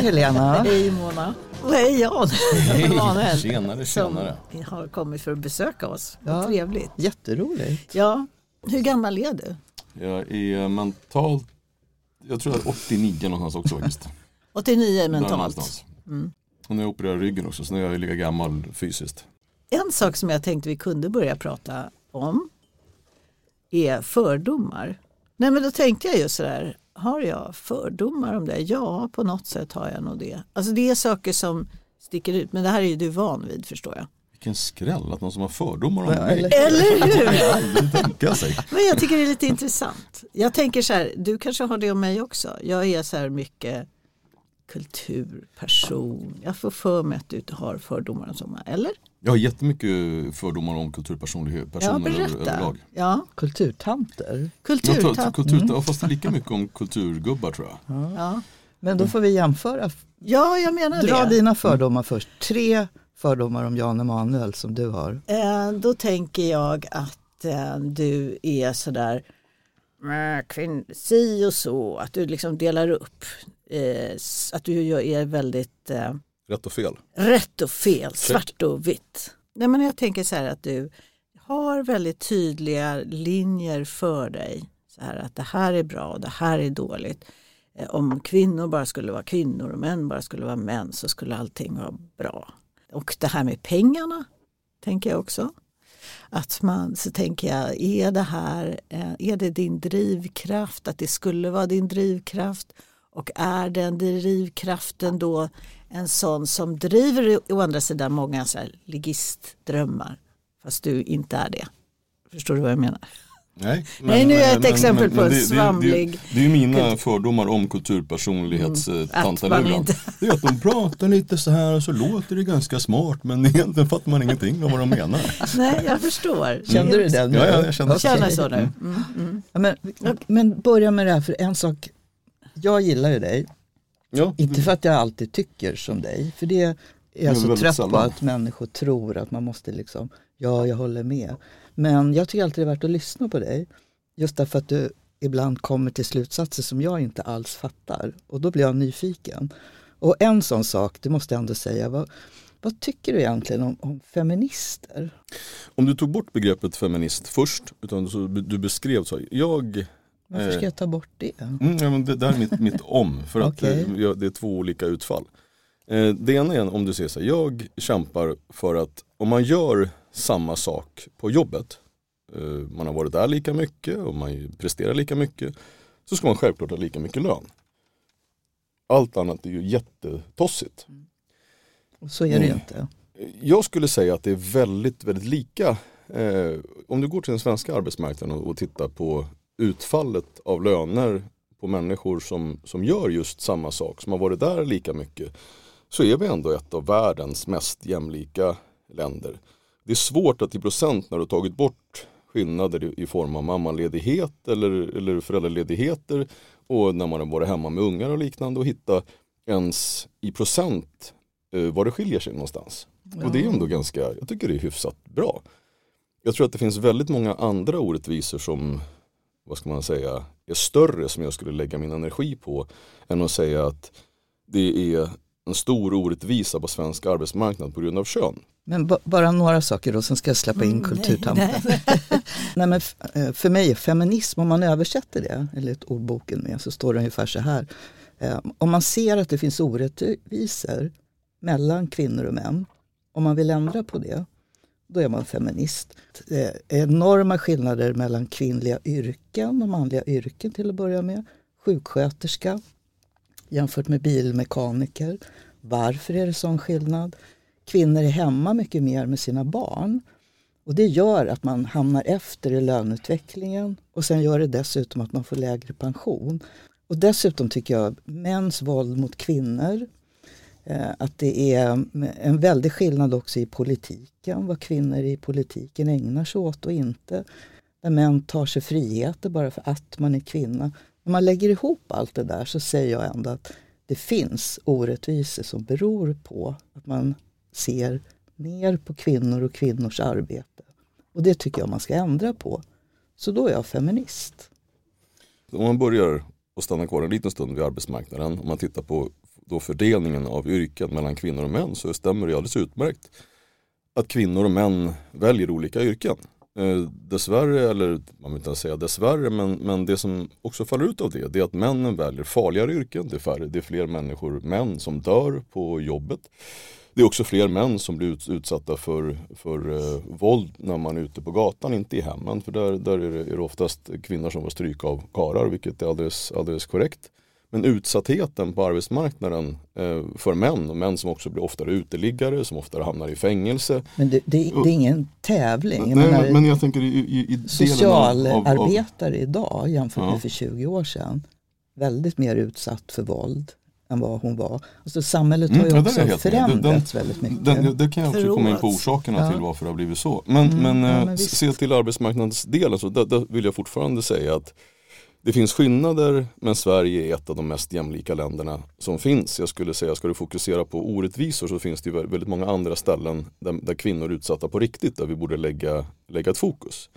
Hej Helena. Hej Mona. Och hej Jan. Emanuel. Tjenare, Som tjenare. har kommit för att besöka oss. Ja. Trevligt. Jätteroligt. Ja, hur gammal är du? Jag är mentalt, jag tror jag är 89 någonstans också faktiskt. 89 Där mentalt. någonstans. Och nu opererat ryggen också så nu är jag lika gammal fysiskt. En sak som jag tänkte vi kunde börja prata om är fördomar. Nej men då tänkte jag just sådär, har jag fördomar om det? Ja, på något sätt har jag nog det. Alltså det är saker som sticker ut, men det här är ju du van vid förstår jag. Vilken skräll att någon som har fördomar om mig. eller- Eller hur? Aldrig tänka sig. Men jag tycker det är lite intressant. Jag tänker så här, du kanske har det om mig också. Jag är så här mycket kulturperson. Jag får för mig att du har fördomar om sådana. Eller? Jag har jättemycket fördomar om kulturpersonlighet, Ja, personer berätta. överlag. Ja, Kulturtanter. Att kultur, ja, fast lika mycket om kulturgubbar tror jag. Ja. Men då får vi jämföra. ja, jag menar Dra det. dina fördomar först. Tre fördomar om Jan Emanuel som du har. Eh, då tänker jag att eh, du är sådär "Mäh, kvinn, si och så. Att du liksom delar upp. Eh, att du är väldigt eh, Rätt och fel. rätt och fel, svart och vitt. Nej, men jag tänker så här att du har väldigt tydliga linjer för dig. Så här att det här är bra och det här är dåligt. Eh, Om kvinnor bara skulle vara kvinnor och män bara skulle vara män så skulle allting vara bra. Och det här med pengarna tänker jag också. Att man, så tänker jag, är det här, eh, är det din drivkraft, att det skulle vara din drivkraft? Och är den drivkraften då en sån som driver å andra sidan många så här ligistdrömmar fast du inte är det? Förstår du vad jag menar? Nej, Nej, nu är jag ett exempel på en det, det, svamlig Det, det är ju mina kultur- fördomar om kulturpersonlighets mm, inte- Det är att de pratar lite så här och så låter det ganska smart men egentligen fattar man ingenting av vad de menar. Nej, jag förstår. Kände du det nu? Ja, ja, jag kände Okej. Känner så nu. Mm, mm. Ja, men, men börja med det här för en sak. Jag gillar ju dig. Ja, Inte för att jag alltid tycker som dig. För det är jag så trött på sällan. att människor tror att man måste liksom, ja jag håller med. Men jag tycker alltid det är värt att lyssna på dig. Just därför att du ibland kommer till slutsatser som jag inte alls fattar. Och då blir jag nyfiken. Och en sån sak, det måste jag ändå säga, vad, vad tycker du egentligen om, om feminister? Om du tog bort begreppet feminist först, utan du beskrev så, jag Varför ska jag ta bort det? Mm, ja, men det där är mitt, mitt om, för att Okej. eh, jag- det är två olika utfall. Eh, det ena är om du säger så här, jag kämpar för att om man gör samma sak på jobbet, eh, man har varit där lika mycket och man presterar lika mycket, så ska man självklart ha lika mycket lön. Allt annat är ju jättetossigt. Och så är det ju Mm. inte. Jag skulle säga att det är väldigt, väldigt lika. Eh, om du går till den svenska arbetsmarknaden och tittar på utfallet av löner på människor som, som gör just samma sak, som har varit där lika mycket, så är vi ändå ett av världens mest jämlika länder. Det är svårt att i procent när du har tagit bort skillnader i, i form av mammaledighet eller, eller föräldraledigheter och när man har varit hemma med ungar och liknande och hitta ens i procent eh, var det skiljer sig någonstans. Och det är ändå ganska, jag tycker det är hyfsat bra. Jag tror att det finns väldigt många andra orättvisor som, vad ska man säga, är större som jag skulle lägga min energi på än att säga att det är en stor orättvisa på svensk arbetsmarknad på grund av kön. Men ba- bara några saker då, sen ska jag släppa in kulturtanten. Nej, men f- eh, för mig är feminism, om man översätter det, enligt ordboken med, så står det ungefär så här. Eh, Om man ser att det finns orättvisor mellan kvinnor och män, om man vill ändra på det, då är man feminist. Det är enorma skillnader mellan kvinnliga yrken och manliga yrken till att börja med. Sjuksköterska jämfört med bilmekaniker. Varför är det sån skillnad? Kvinnor är hemma mycket mer med sina barn. Och det gör att man hamnar efter i löneutvecklingen och sen gör det dessutom att man får lägre pension. och dessutom tycker jag mäns våld mot kvinnor, Eh, att det är mm, en väldig skillnad också i politiken, vad kvinnor i politiken ägnar sig åt och inte. Där män tar sig friheter bara för att man är kvinna. När man lägger ihop allt det där så säger jag ändå att det finns orättvisor som beror på att man ser ner på kvinnor och kvinnors arbete. Och det tycker jag man ska ändra på. Så då är jag feminist. Om man börjar och stannar kvar en liten stund vid arbetsmarknaden, om man tittar på då fördelningen av yrken mellan kvinnor och män så stämmer det alldeles utmärkt att kvinnor och män väljer olika yrken. Eh, dessvärre, eller man vill inte säga dessvärre, men, men det som också faller ut av det, det är att männen väljer farligare yrken. Det är, färre, det är fler människor, män, som dör på jobbet. Det är också fler män som blir utsatta för, för eh, våld när man är ute på gatan, inte i hemmen. För där, där är, det, är det oftast kvinnor som får stryk av karar, vilket är alldeles, alldeles korrekt. Men utsattheten på arbetsmarknaden eh, för män och män som också blir oftare uteliggare, som oftare hamnar i fängelse. Men det, det, det är ingen tävling. Nej, menar, men jag tänker i, i, i Socialarbetare idag jämfört med ja. för 20 år sedan. Väldigt mer utsatt för våld än vad hon var. Alltså, samhället har ju mm, också förändrats den, väldigt mycket. Den, det kan jag också komma in på orsakerna ja. till varför det har blivit så. Men, mm, men, ja, men eh, se till arbetsmarknadsdelen så där, där vill jag fortfarande säga att det finns skillnader men Sverige är ett av de mest jämlika länderna som finns. Jag skulle säga, ska du fokusera på orättvisor så finns det väldigt många andra ställen där, där kvinnor är utsatta på riktigt där vi borde lägga, lägga ett fokus.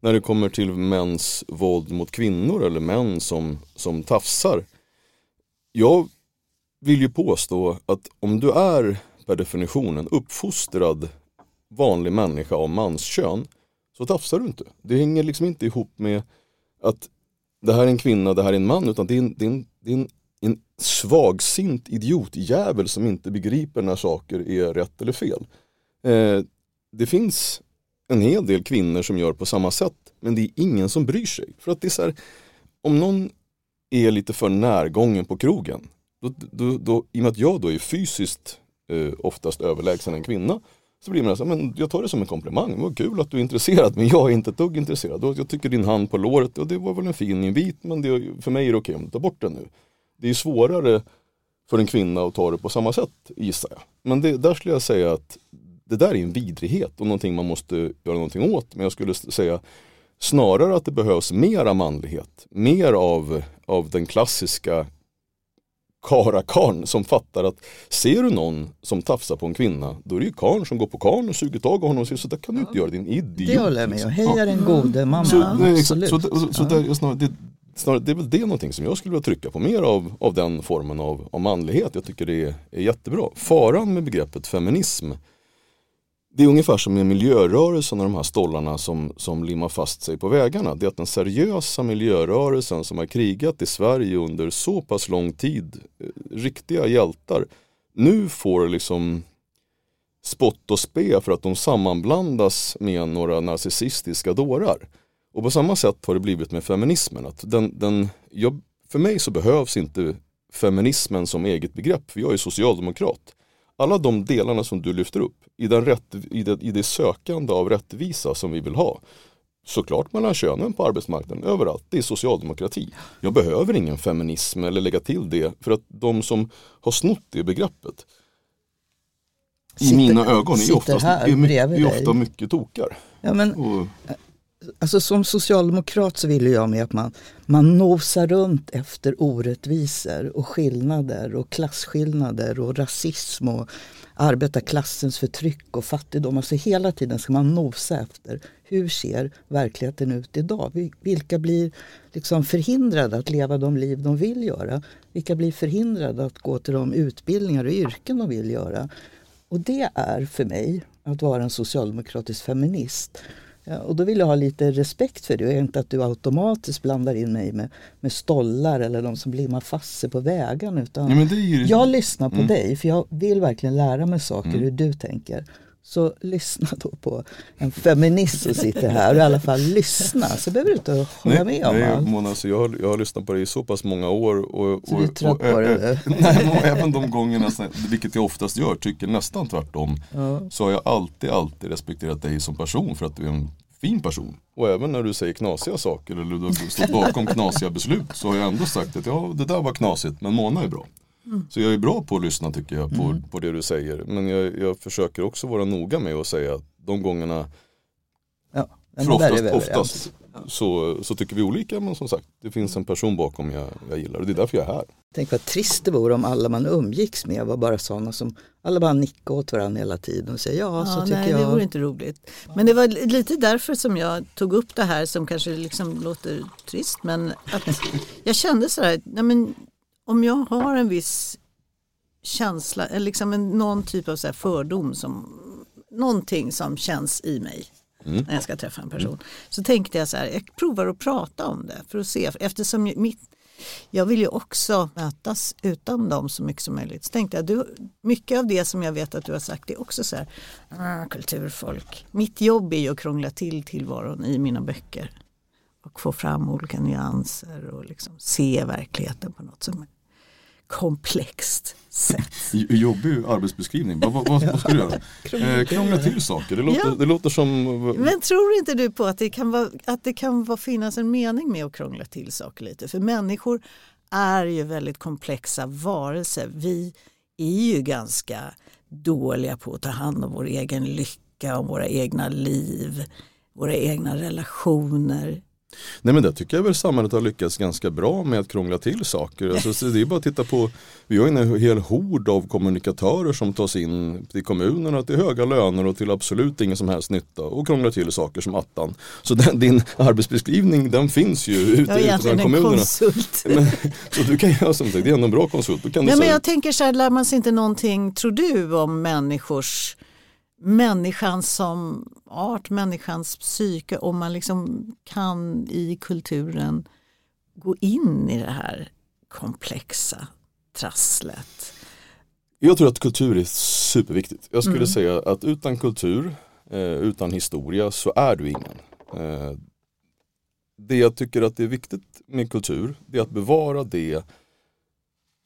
När det kommer till mäns våld mot kvinnor eller män som, som tafsar. Jag vill ju påstå att om du är per definition en uppfostrad vanlig människa av manskön så tafsar du inte. Det hänger liksom inte ihop med att det här är en kvinna, det här är en man, utan det är en, det är en, det är en, en svagsint idiotjävel som inte begriper när saker är rätt eller fel. Eh, det finns en hel del kvinnor som gör på samma sätt, men det är ingen som bryr sig. För att det är så här, om någon är lite för närgången på krogen, då, då, då, i och med att jag då är fysiskt eh, oftast överlägsen en kvinna, så blir man så men jag tar det som en komplimang, vad kul att du är intresserad men jag är inte ett dugg intresserad. Jag tycker din hand på låret, och det var väl en fin invit men det, för mig är det okej om du tar bort den nu. Det är svårare för en kvinna att ta det på samma sätt gissar jag. Men det, där skulle jag säga att det där är en vidrighet och någonting man måste göra någonting åt. Men jag skulle säga snarare att det behövs mera manlighet. Mer av, av den klassiska karakarn som fattar att ser du någon som tafsar på en kvinna då är det ju karn som går på karn och suger tag av honom och säger så där kan du inte göra din idiot. Det håller jag med om. Heja den gode mamma. Så, nej, Absolut. Så, så, så där, snarare, det, snarare, det är väl det någonting som jag skulle vilja trycka på mer av, av den formen av, av manlighet. Jag tycker det är, är jättebra. Faran med begreppet feminism det är ungefär som med miljörörelsen och de här stollarna som, som limmar fast sig på vägarna. Det är att den seriösa miljörörelsen som har krigat i Sverige under så pass lång tid, eh, riktiga hjältar, nu får liksom spott och spe för att de sammanblandas med några narcissistiska dårar. Och på samma sätt har det blivit med feminismen. Att den, den, jag, för mig så behövs inte feminismen som eget begrepp, för jag är socialdemokrat alla de delarna som du lyfter upp i, den rätt, i, det, i det sökande av rättvisa som vi vill ha såklart mellan könen på arbetsmarknaden överallt. Det är socialdemokrati. Jag behöver ingen feminism eller lägga till det för att de som har snott det begreppet i mina ögon är, oftast, är, är ofta mycket tokar. Ja, men, och, alltså som socialdemokrat så vill jag med att man, man nosar runt efter orättvisor och skillnader och klasskillnader och rasism och arbetarklassens förtryck och fattigdom. Alltså hela tiden ska man nosa efter hur ser verkligheten ut idag? Vilka blir liksom förhindrade att leva de liv de vill göra? Vilka blir förhindrade att gå till de utbildningar och yrken de vill göra? Och det är för mig att vara en socialdemokratisk feminist. Ja, och då vill jag ha lite respekt för det och inte att du automatiskt blandar in mig med, med stollar eller de som limmar fast sig på vägarna. Utan ja, ju... Jag lyssnar på mm. dig för jag vill verkligen lära mig saker mm. hur du tänker. Så lyssna då på en feminist som sitter här och i alla fall lyssna. Så behöver du inte hålla med om nej, allt. Mona, alltså jag, har, jag har lyssnat på dig i så pass många år. Och, så och, du är trött på det nu? Nej, och även de gångerna, vilket jag oftast gör, tycker nästan tvärtom. Ja. Så har jag alltid, alltid respekterat dig som person för att du är en fin person. Och även när du säger knasiga saker eller du står bakom knasiga beslut så har jag ändå sagt att ja det där var knasigt men Mona är bra. Mm. Så jag är bra på att lyssna tycker jag på, mm. på det du säger. Men jag, jag försöker också vara noga med att säga att de gångerna ja, för oftast, oftast så, så tycker vi olika men som sagt det finns en person bakom jag, jag gillar och det är därför jag är här. Tänk vad trist det vore om alla man umgicks med var bara sådana som alla bara nickade åt varandra hela tiden och säger ja, ja så tycker nej, jag. Det vore inte roligt. Men det var lite därför som jag tog upp det här som kanske liksom låter trist men att jag kände sådär, nej men om jag har en viss känsla, liksom en, någon typ av så fördom som någonting som känns i mig mm. när jag ska träffa en person. Mm. Så tänkte jag så här, jag provar att prata om det för att se, eftersom mitt, jag vill ju också mötas utan dem så mycket som möjligt. Så tänkte jag, du, mycket av det som jag vet att du har sagt är också så här, ah, kulturfolk. Mitt jobb är ju att krångla till tillvaron i mina böcker. Och få fram olika nyanser och liksom se verkligheten på något som komplext sätt. Jobbig arbetsbeskrivning, vad, vad, vad ska du göra? Eh, krångla till saker, det låter, ja. det låter som... Men tror inte du på att det kan, vara, att det kan vara, finnas en mening med att krångla till saker lite? För människor är ju väldigt komplexa varelser. Vi är ju ganska dåliga på att ta hand om vår egen lycka och våra egna liv, våra egna relationer. Nej men det tycker jag väl samhället har lyckats ganska bra med att krångla till saker. Alltså, det är bara att titta på, vi har en hel hord av kommunikatörer som tas in till kommunerna till höga löner och till absolut ingen som helst nytta och krånglar till saker som attan. Så den, din arbetsbeskrivning den finns ju ute i kommunerna. Jag är konsult. Men, så du kan göra som sagt, det är ändå en bra konsult. Kan ja, men jag tänker så här, lär man sig inte någonting, tror du, om människors människan som art, människans psyke, om man liksom kan i kulturen gå in i det här komplexa trasslet. Jag tror att kultur är superviktigt. Jag skulle mm. säga att utan kultur, eh, utan historia så är du ingen. Eh, det jag tycker att det är viktigt med kultur, det är att bevara det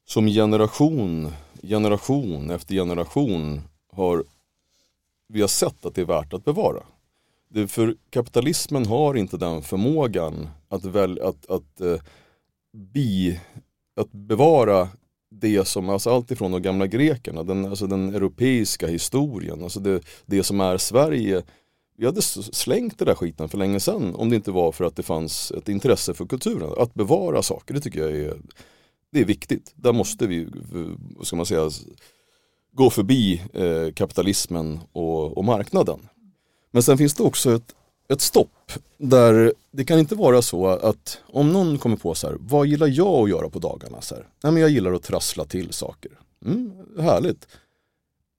som generation, generation efter generation har vi har sett att det är värt att bevara. Det för kapitalismen har inte den förmågan att, väl, att, att, uh, bi, att bevara det som, alltså allt ifrån de gamla grekerna, den, alltså den europeiska historien, alltså det, det som är Sverige. Vi hade slängt den där skiten för länge sedan om det inte var för att det fanns ett intresse för kulturen. Att bevara saker, det tycker jag är, det är viktigt. Där måste vi, vad ska man säga, gå förbi eh, kapitalismen och, och, marknaden. Men sen finns det också ett, ett stopp där det kan inte vara så att om någon kommer på så här, vad gillar jag att göra på dagarna? Så här, Nej, men jag gillar att trassla till saker. Mm, härligt.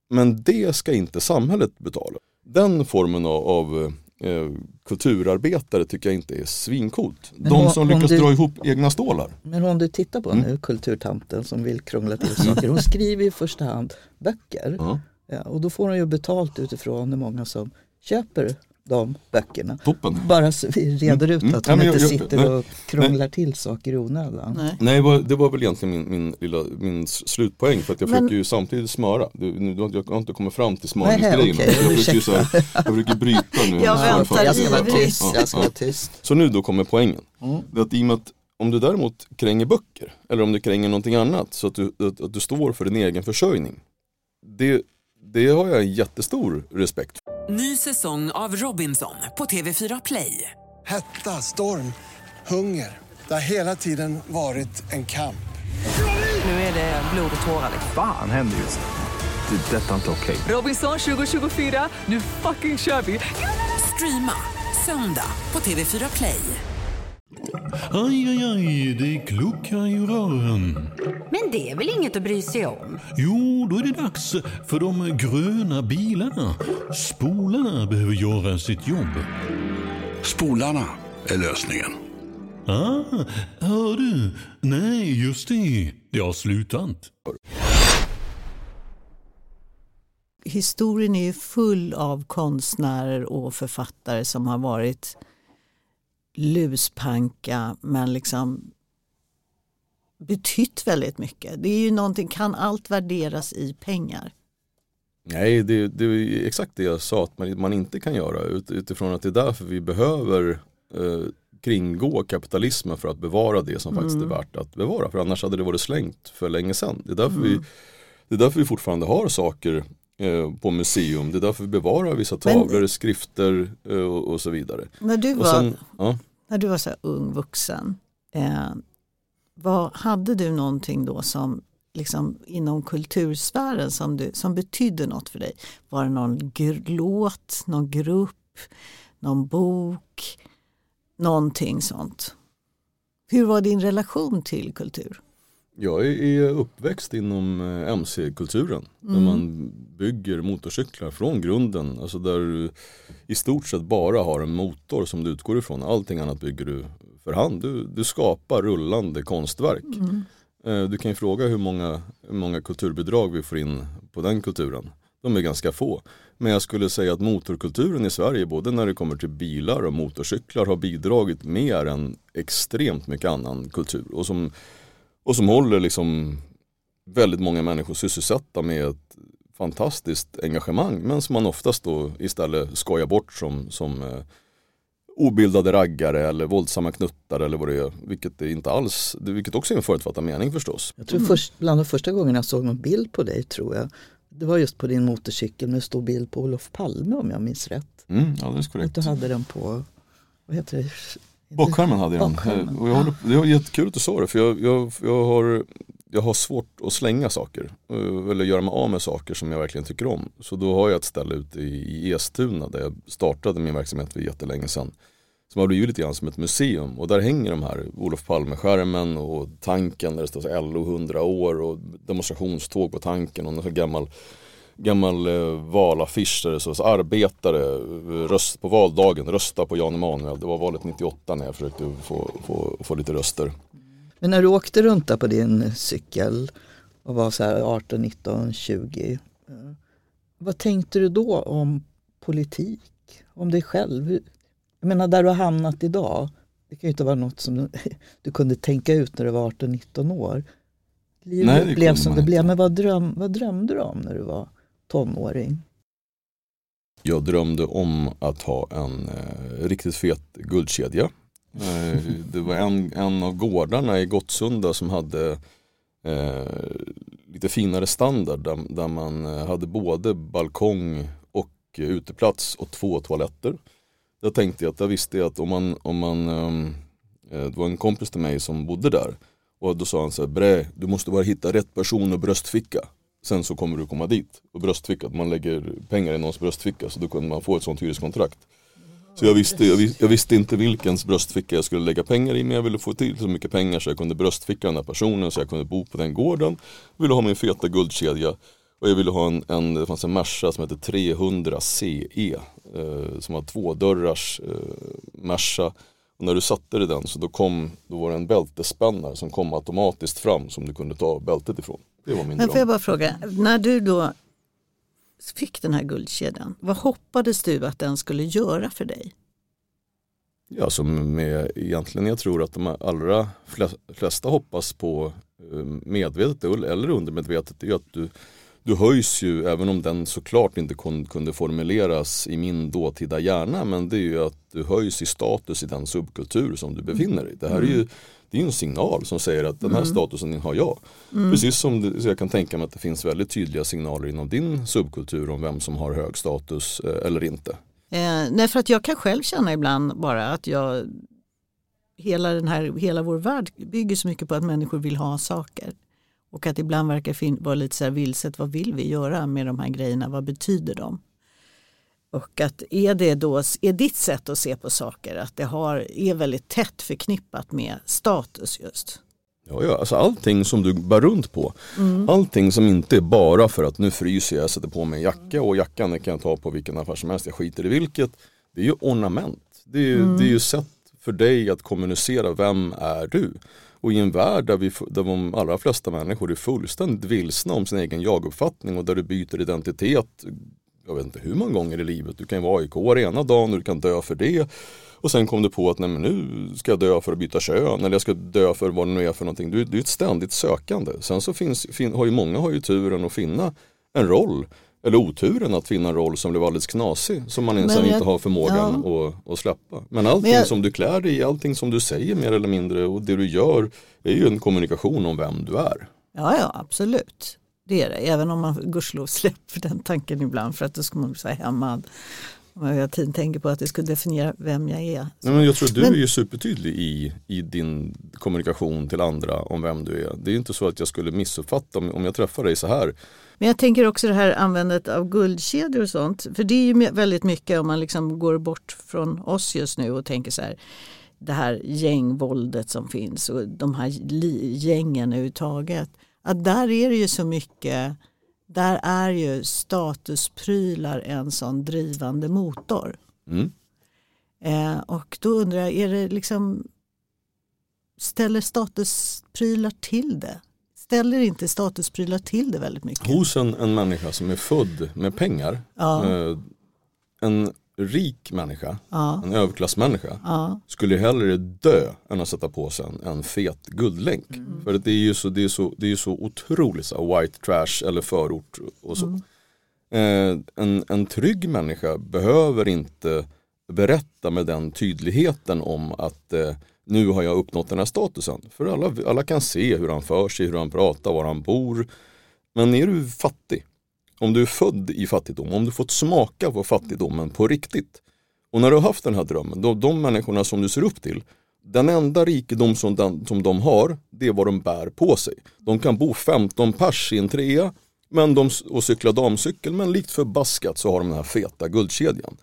Men det ska inte samhället betala. Den formen av, av eh, kulturarbetare tycker jag inte är svincoolt. Men De som lyckas du, dra ihop egna stålar. Men om du tittar på mm. nu, kulturtanten som vill krångla till saker. Hon skriver i första hand böcker. Ja. Ja, och då får hon ju betalt utifrån hur många som köper de böckerna. Toppen. Bara så vi reder ut mm. att hon inte jag, sitter nej, och krånglar nej. till saker i onödan. Nej, nej det var väl egentligen min, min, lilla, min slutpoäng för att jag Men... försöker ju samtidigt smöra. Du, nu, jag har inte kommit fram till smörningsgrejen. Okay, jag, försöker så här, jag försöker bryta nu. jag väntar jag ska vara tyst. Ja, jag ska vara tyst. Så nu då kommer poängen. Mm. Det att i och med att om du däremot kränger böcker eller om du kränger någonting annat så att du, att, att du står för din egen försörjning. Det, det har jag en jättestor respekt för. Ny säsong av Robinson på TV4 Play. Hetta, storm, hunger. Det har hela tiden varit en kamp. Nu är det blod och tårar. Vad fan händer just nu? Det. detta är inte okej. Okay. Robinson 2024, nu fucking kör vi! Streama, söndag, på TV4 Play. Aj, aj, aj, det kluckar i rören. Men det är väl inget att bry sig om? Jo, då är det dags för de gröna bilarna. Spolarna behöver göra sitt jobb. Spolarna är lösningen. Ah, hör du? Nej, just det. Det har slutat. Historien är full av konstnärer och författare som har varit luspanka men liksom betytt väldigt mycket. Det är ju någonting, kan allt värderas i pengar? Nej, det, det är exakt det jag sa att man, man inte kan göra ut, utifrån att det är därför vi behöver eh, kringgå kapitalismen för att bevara det som faktiskt är värt att bevara. För annars hade det varit slängt för länge sedan. Det är därför, vi, det är därför vi fortfarande har saker på museum. Det är därför vi bevarar vissa Men- tavlor, skrifter eh, och, och så vidare. När du var, sen, ja, när du var så ung vuxen, eh, vad, hade du någonting då som liksom inom kultursfären som, du, som betydde något för dig? Var det någon låt, någon grupp, någon bok, någonting sånt? Hur var din relation till kultur? Jag är- uppväxt inom eh, MC-kulturen. Där man bygger motorcyklar från grunden. Alltså där du i stort sett bara har en motor som du utgår ifrån. Allting annat bygger du för hand. Du, du skapar rullande konstverk. Eh, Du kan ju fråga hur många, hur många kulturbidrag vi får in på den kulturen. De är ganska få. Men jag skulle säga att motorkulturen i Sverige, både när det kommer till bilar och motorcyklar, har bidragit mer än extremt mycket annan kultur. Och som och som håller liksom väldigt många människor sysselsatta med ett fantastiskt engagemang men som man oftast då istället skojar bort som, som eh, obildade raggare eller våldsamma knuttar eller vad det är. Vilket det inte alls, det- vilket också är en förutfattad mening förstås. Jag tror först, bland de första gångerna jag såg någon bild på dig tror jag. Det var just på din motorcykel med stor bild på Olof Palme om jag minns rätt. Mm, alldeles Att korrekt. du hade den på, vad heter det? Bakskärmen hade jag den. Och jag håller, det var jättekul att du sa det för jag, jag, jag, har, jag har svårt att slänga saker. eh, Eller göra mig av med saker som jag verkligen tycker om. Så då har jag ett ställe ute i, Estuna där jag startade min verksamhet för jättelänge sedan. Som har blivit lite grann som ett museum och där hänger de här Olof Palme-skärmen och tanken där det står LO 100 år och demonstrationståg på tanken och en sån gammal gammal eh, valaffisch där det så arbetare eh, röst på valdagen, rösta på Jan Emanuel. Det var valet 98 när jag försökte få, få, få lite röster. Men när du åkte runt där på din cykel och var så här 18, 19, 20. eh, Vad tänkte du då om politik? Om dig själv? Jag menar där du har hamnat idag. Det kan ju inte vara något som du, du kunde tänka ut när du var 18, 19 år. Livet Nej, det blev som det blev. inte. Men vad, dröm, vad drömde du om när du var tonåring? Jag drömde om att ha en eh, riktigt fet guldkedja. Eh, det var en, en av gårdarna i Gottsunda som hade eh, lite finare standard där, där man eh, hade både balkong och uteplats och två toaletter. Där tänkte jag att jag visste att om man, om man ehm, eh, det var en kompis till mig som bodde där och då sa han så här, Bre, du måste bara hitta rätt person och bröstficka. Sen så kommer du komma dit. Och bröstficka, att man lägger pengar i någons bröstficka så då kunde man få ett sånt hyreskontrakt. Så jag visste, jag, vis, jag visste inte vilkens bröstficka jag skulle lägga pengar i men jag ville få till så mycket pengar så jag kunde bröstficka den här personen så jag kunde bo på den gården. Jag ville ha min feta guldkedja och jag ville ha en, en det fanns en Merca som hette 300 CE eh, som var tvådörrars eh, Merca. Och när du satte dig i den så då kom, då var det en bältespännare som kom automatiskt fram som du kunde ta bältet ifrån. Det var min Men får jag bara fråga, när du då fick den här guldkedjan, vad hoppades du att den skulle göra för dig? Ja, som med, egentligen jag tror att de allra fle- flesta hoppas på eh, medvetet eller undermedvetet är att du, du höjs ju, även om den såklart inte kun, kunde formuleras i min dåtida hjärna, men det är ju att du höjs i status i den subkultur som du befinner dig. Det här är ju det är en signal som säger att den här statusen har jag. Precis som det, jag kan tänka mig att det finns väldigt tydliga signaler inom din subkultur om vem som har hög status eh, eller inte. Eh, nej, för att jag kan själv känna ibland bara att jag, hela, den här, hela vår värld bygger så mycket på att människor vill ha saker. Och att ibland verkar fin- vara lite så här vilset, vad vill vi göra med de här grejerna, vad betyder de? Och att är det då, är ditt sätt att se på saker att det har, är väldigt tätt förknippat med status just? Ja, ja, alltså allting som du bär runt på. Allting som inte är bara för att nu fryser jag, jag sätter på mig en jacka och jackan kan jag ta på vilken affär som helst, jag skiter i vilket. Det är ju ornament. Det är, ju- det är ju sätt för dig att kommunicera, vem är du? Och i en värld där, vi, där de allra flesta människor är fullständigt vilsna om sin egen jaguppfattning och där du byter identitet jag vet inte hur många gånger i livet. Du kan vara i AIK ena dagen och du kan dö för det. Och sen kom du på att nej, men nu ska jag dö för att byta kön eller jag ska dö för vad det nu är för någonting. Du, det är ett ständigt sökande. Sen så finns, fin, har ju många har ju turen att finna en roll eller oturen att finna en roll som blev alldeles knasig som man sen inte har förmågan att, att släppa. Men allting Men jag- som du klär dig i, allting som du säger mer eller mindre och det du gör är ju en kommunikation om vem du är. Ja, ja, absolut. Det är det. Även om man gudskelov släpper den tanken ibland för att då ska man bli så här hämmad. Om jag tänker på att det skulle definiera vem jag är. Nej, men jag tror att du Men- är ju supertydlig i, i din kommunikation till andra om vem du är. Det är inte så att jag skulle missuppfatta om, om jag träffar dig så här. Men jag tänker också det här användandet av guldkedjor och sånt. För det är ju väldigt mycket om man liksom går bort från oss just nu och tänker så här. Det här gängvåldet som finns och de här gängen överhuvudtaget. Att där är det ju så mycket. Där är ju statusprylar en sån drivande motor. Mm. Eh, och då undrar jag, är det liksom ställer statusprylar till det? Ställer inte statusprylar till det väldigt mycket? Hos en, en människa som är född med pengar, Ja. eh, en rik människa, Ja. en överklassmänniska Ja. skulle hellre dö än att sätta på sig en, en fet guldlänk. Mm. För det är ju så, det är så, det är så otroligt så white trash eller förort och så. Mm. Eh, en, en trygg människa behöver inte berätta med den tydligheten om att eh, nu har jag uppnått den här statusen. För alla, alla kan se hur han för sig, hur han pratar, var han bor. Men är du fattig, om du är född i fattigdom, om du fått smaka på fattigdomen på riktigt. Och när du har haft den här drömmen, då, de människorna som du ser upp till, den enda rikedom som, den, som de har, det är vad de bär på sig. De kan bo 15 pers i en trea men de, och cykla damcykel, men likt förbaskat så har de den här feta guldkedjan.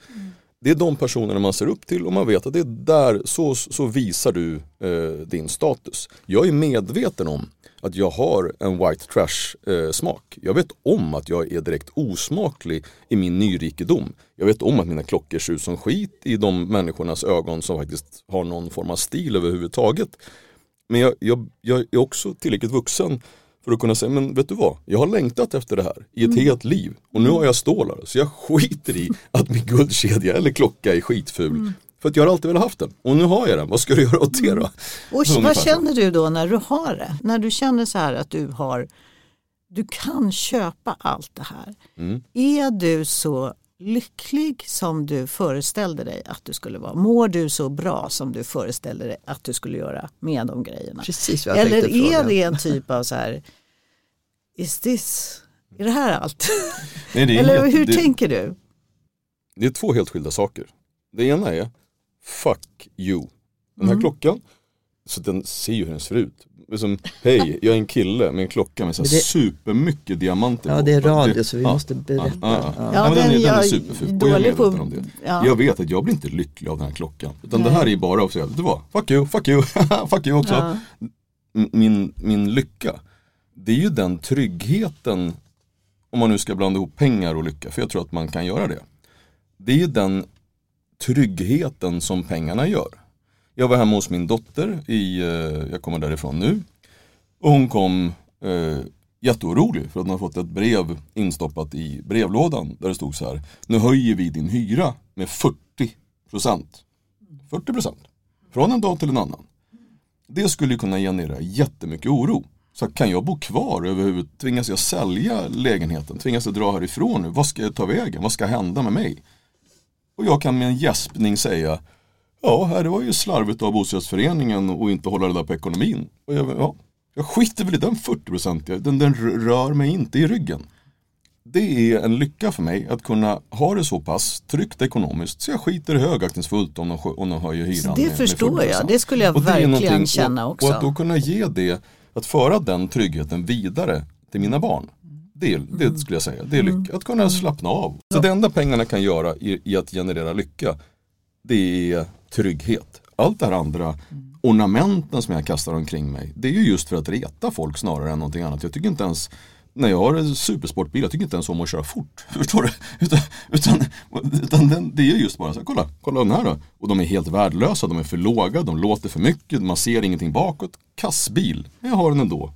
Det är de personerna man ser upp till och man vet att det är där, så, så visar du eh, din status. Jag är medveten om att jag har en white trash eh, smak. Jag vet om att jag är direkt osmaklig i min nyrikedom. Jag vet om att mina klockor ser ut som skit i de människornas ögon som faktiskt har någon form av stil överhuvudtaget. Men jag, jag, jag är också tillräckligt vuxen för att kunna säga, men vet du vad? Jag har längtat efter det här i ett helt liv och nu har jag stålar så jag skiter i att min guldkedja eller klocka är skitful. För att jag har alltid velat haft den och nu har jag den, vad ska du göra åt det då? Och Ungefär vad känner du då när du har det? När du känner så här att du har, du kan köpa allt det här. Mm. Är du så lycklig som du föreställde dig att du skulle vara? Mår du så bra som du föreställde dig att du skulle göra med de grejerna? Precis vad jag Eller tänkte är fråga. det en typ av så här, is this, är det här allt? Nej, det är Eller hur det- tänker du? Det är två helt skilda saker. Det ena är Fuck you. Den här Mm. klockan, så den ser ju hur den ser ut. Som, Hej, jag är en kille med en klocka med så här det- supermycket diamanter Ja det är radio så vi ja, måste berätta. Ja, ja, ja. Ja, men den, är, den- den är superful. Och jag är på- om det. ja. Jag vet att jag blir inte lycklig av den här klockan. Utan det Nej. här är bara att säga, vet du vad? Fuck you, fuck you, fuck you också. Min, min lycka, det är ju den tryggheten, om man nu ska blanda ihop pengar och lycka, för jag tror att man kan göra det. Det är ju den tryggheten som pengarna gör. Jag var hemma hos min dotter, i, eh, jag kommer därifrån nu. Och hon kom eh, jätteorolig för att hon har fått ett brev instoppat i brevlådan där det stod så här. Nu höjer vi din hyra med 40 procent. 40 procent. Från en dag till en annan. Det skulle ju kunna generera jättemycket oro. Så kan jag bo kvar överhuvudtaget? Tvingas jag sälja lägenheten? Tvingas jag dra härifrån nu? Vad ska jag ta vägen? Vad ska hända med mig? Och jag kan med en gäspning säga Ja, här det var ju slarvigt av bostadsrättsföreningen och inte hålla där på ekonomin. Och jag, ja, jag skiter väl i den 40 den, den rör mig inte i ryggen. Det är en lycka för mig att kunna ha det så pass tryggt ekonomiskt så jag skiter högaktningsfullt om de, om de höjer hyran. Det med- med förstår 40%. jag. Det skulle jag Och det verkligen känna och, också. Och att då kunna ge det, att föra den tryggheten vidare till mina barn. Det, det skulle jag säga, det är Mm. lycka. Att kunna slappna av. Så det enda pengarna kan göra i, i att generera lycka, det är trygghet. Allt det här andra, ornamenten som jag kastar omkring mig, det är ju just för att reta folk snarare än någonting annat. Jag tycker inte ens, när jag har en supersportbil, jag tycker inte ens om att köra fort. Förstår du? Utan, utan, utan den, det är ju just bara så här, kolla, kolla den här då. Och de är helt värdelösa, de är för låga, de låter för mycket, man ser ingenting bakåt. Kassbil, men jag har den ändå.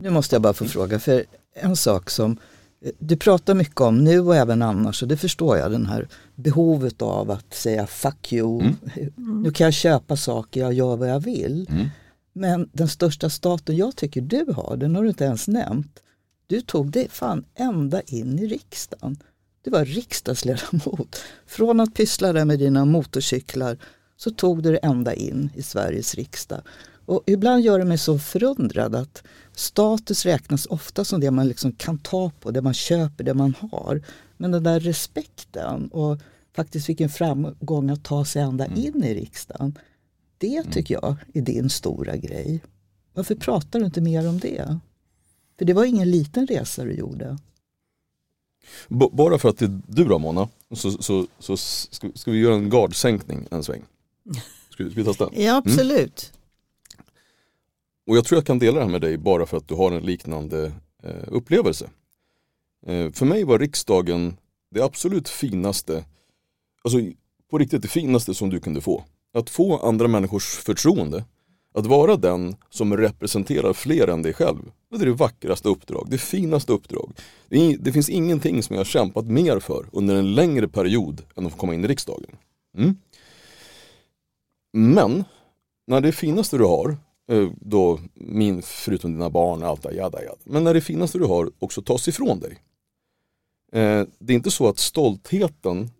Nu måste jag bara få fråga, för en sak som eh, du pratar mycket om nu och även annars och det förstår jag, den här behovet av att säga fuck you. Nu kan jag köpa saker, jag gör vad jag vill. Mm. Men den största staten jag tycker du har, den har du inte ens nämnt. Du tog dig fan ända in i riksdagen. Du var riksdagsledamot. Från att pyssla där med dina motorcyklar så tog du det ända in i Sveriges riksdag. Och ibland gör det mig så förundrad att status räknas ofta som det man liksom kan ta på, det man köper, det man har. Men den där respekten och faktiskt vilken framgång att ta sig ända Mm. in i riksdagen. Det tycker jag är din stora grej. Varför pratar du inte mer om det? För det var ingen liten resa du gjorde. B- bara för att det är du då Mona, så, så, så ska, ska vi göra en gardsänkning en sväng. Ska, ska vi testa? Ja absolut. Och jag tror jag kan dela det här med dig bara för att du har en liknande eh, upplevelse. Eh, för mig var riksdagen det absolut finaste, alltså på riktigt det finaste som du kunde få. Att få andra människors förtroende, att vara den som representerar fler än dig själv. Det är det vackraste uppdrag, det finaste uppdrag. Det, det finns ingenting som jag har kämpat mer för under en längre period än att få komma in i riksdagen. Mm. Men, när det finaste du har, Eh, då min, förutom dina barn och allt det jada, jada. Men när det finaste du har också tas ifrån dig. Eh, det är inte så att stoltheten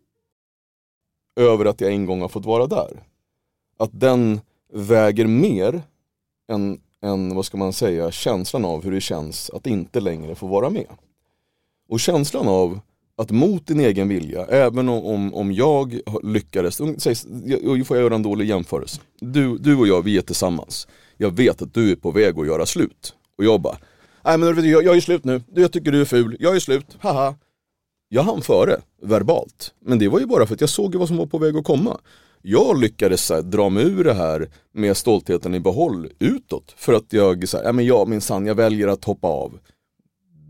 över att jag en gång har fått vara där, att den väger mer än, än vad ska man säga, känslan av hur det känns att inte längre få vara med. Och känslan av att mot din egen vilja, även om, om, jag lyckades, säg, får jag göra en dålig jämförelse. Du, du och jag, vi är tillsammans. Jag vet att du är på väg att göra slut. Och jag bara, nej men jag, jag är slut nu, jag tycker du är ful, jag är slut, haha. Jag hann före, verbalt. Men det var ju bara för att jag såg ju vad som var på väg att komma. Jag lyckades här, dra mig ur det här med stoltheten i behåll utåt. För att jag, så här, ja men jag minsann, jag väljer att hoppa av.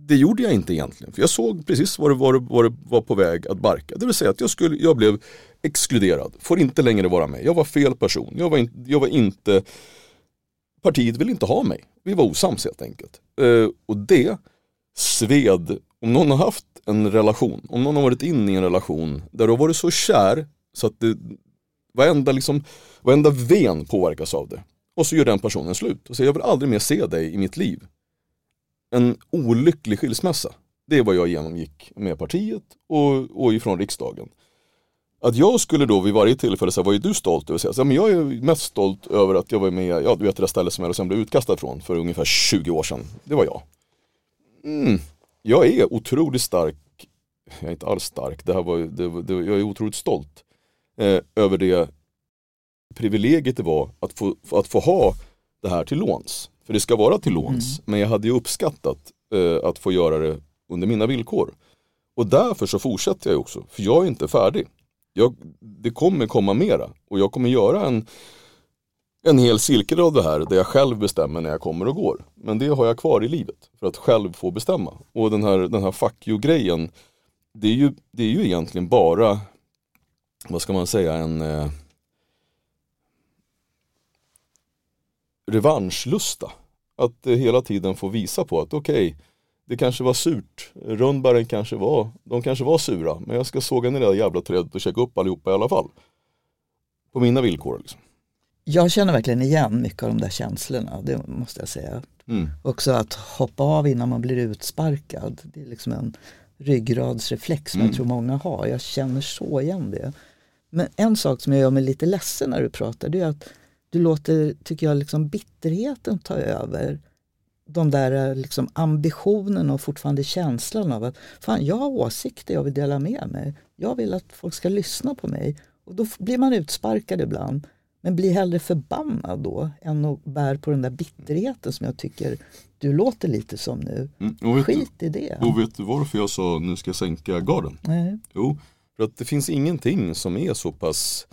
Det gjorde jag inte egentligen. För jag såg precis vad det var, vad det var på väg att barka. Det vill säga att jag, skulle, jag blev exkluderad. Får inte längre vara med. Jag var fel person. Jag var, in, jag var inte Partiet ville inte ha mig. Vi var osams helt enkelt. Eh, och det sved, om någon har haft en relation, om någon har varit inne i en relation där du har varit så kär så att det, varenda, liksom, varenda ven påverkas av det. Och så gör den personen slut och säger jag vill aldrig mer se dig i mitt liv. En olycklig skilsmässa. Det är vad jag genomgick med partiet och, och ifrån riksdagen. Att jag skulle då vid varje tillfälle säga, vad är du stolt över? Säga, så, men jag är mest stolt över att jag var med, ja du vet det där stället som jag sen blev utkastad från för ungefär 20 år sedan. Det var jag. Mm. Jag är otroligt stark, jag är inte alls stark, det här var, det, det, jag är otroligt stolt eh, över det privilegiet det var att få, att få ha det här till låns. För det ska vara till låns, men jag hade ju uppskattat eh, att få göra det under mina villkor. Och därför så fortsätter jag också, för jag är inte färdig. Jag, det kommer komma mera och jag kommer göra en, en hel cirkel av det här där jag själv bestämmer när jag kommer och går. Men det har jag kvar i livet för att själv få bestämma. Och den här, den här fuck you-grejen, det är, ju, det är ju egentligen bara, vad ska man säga, en eh, revanschlusta. Att eh, hela tiden få visa på att okej, det kanske var surt. Rönnbären kanske var, de kanske var sura. Men jag ska såga ner det där jävla trädet och käka upp allihopa i alla fall. På mina villkor liksom. Jag känner verkligen igen mycket av de där känslorna, det måste jag säga. Mm. Också att hoppa av innan man blir utsparkad. Det är liksom en ryggradsreflex som Mm. jag tror många har. Jag känner så igen det. Men en sak som jag gör mig lite ledsen när du pratar det är att du låter, tycker jag, liksom bitterheten ta över de där eh, liksom ambitionerna och fortfarande känslan av att fan jag har åsikter jag vill dela med mig. Jag vill att folk ska lyssna på mig. Och då blir man utsparkad ibland. Men bli hellre förbannad då än att bär på den där bitterheten som jag tycker du låter lite som nu. Mm. Skit i det. du, och vet du varför jag sa nu ska jag sänka garden? Nej. Jo, för att det finns ingenting som är så pass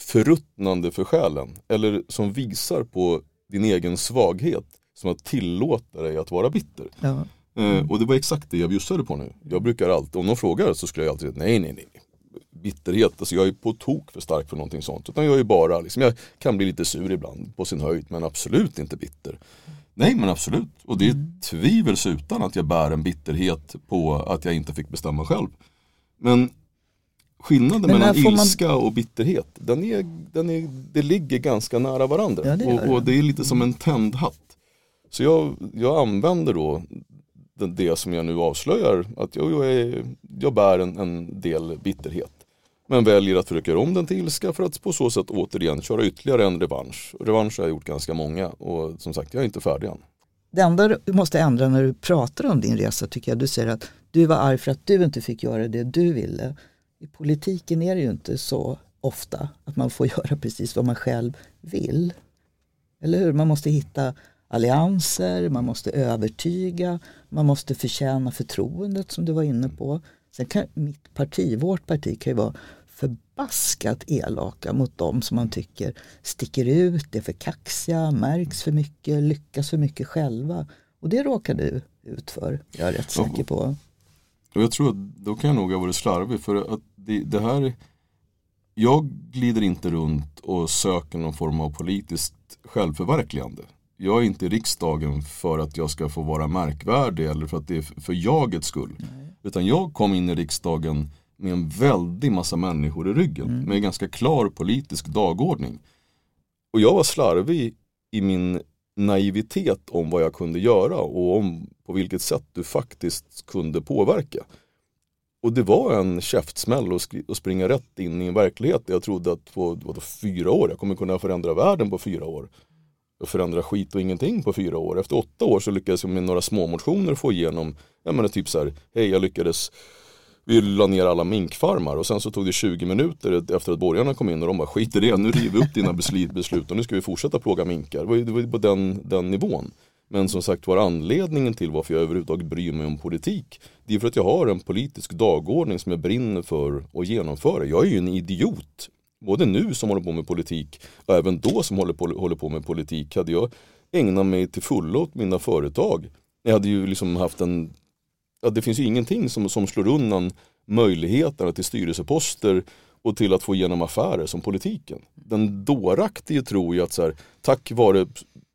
förruttnande för själen eller som visar på din egen svaghet som att tillåta dig att vara bitter. Ja. Eh, och det var exakt det jag bjussade på nu. Jag brukar alltid, om någon frågar så skulle jag alltid säga nej, nej, nej. Bitterhet, alltså jag är på tok för stark för någonting sånt. Utan jag är bara, liksom, jag kan bli lite sur ibland på sin höjd men absolut inte bitter. Nej men absolut, och det är tvivelsutan att jag bär en bitterhet på att jag inte fick bestämma själv. Men skillnaden Men mellan får man- ilska och bitterhet, den är, den är, det ligger ganska nära varandra. Ja, det och, och det. är lite som en tänd hatt. Så jag, jag använder då det som jag nu avslöjar, att jag, jag, är, jag bär en, en del bitterhet. Men väljer att försöka göra om den till ilska för att på så sätt återigen köra ytterligare en revansch. Revansch har jag gjort ganska många och som sagt jag är inte färdig än. Det enda du måste ändra när du pratar om din resa tycker jag, du säger att du var arg för att du inte fick göra det du ville. I politiken är det ju inte så ofta att man får göra precis vad man själv vill. Eller hur? Man måste hitta allianser, man måste övertyga, man måste förtjäna förtroendet som du var inne på. Sen kan mitt parti, vårt parti kan ju vara förbaskat elaka mot dem som man tycker sticker ut, är för kaxiga, märks för mycket, lyckas för mycket själva. Och det råkar du ut för, jag är rätt säker på. Och jag tror att då kan jag nog ha varit slarvig för att det, det här Jag glider inte runt och söker någon form av politiskt självförverkligande. Jag är inte i riksdagen för att jag ska få vara märkvärdig eller för att det är för jagets skull. Nej. Utan jag kom in i riksdagen med en väldig massa människor i ryggen. Mm. Med en ganska klar politisk dagordning. Och jag var slarvig i min naivitet om vad jag kunde göra och om på vilket sätt du faktiskt kunde påverka. Och det var en käftsmäll att springa rätt in i en verklighet jag trodde att på vadå, fyra år, jag kommer kunna förändra världen på fyra år. Och förändra skit och ingenting på fyra år. Efter åtta år så lyckades jag med några små motioner få igenom, jag menar typ så här, hej jag lyckades vi la ner alla minkfarmar och sen så tog det 20 minuter efter att borgarna kom in och de bara skit i det, nu river vi upp dina beslut och nu ska vi fortsätta plåga minkar. Det var, det var på den, den nivån. Men som sagt var anledningen till varför jag överhuvudtaget bryr mig om politik Det är för att jag har en politisk dagordning som jag brinner för att genomföra. Jag är ju en idiot. Både nu som håller på med politik och även då som håller på, håller på med politik hade jag ägnat mig till fullo åt mina företag. Jag hade ju liksom haft en ja, det finns ju ingenting som, som slår undan möjligheterna till styrelseposter och till att få igenom affärer som politiken. Den dåraktige tror ju att så här, tack vare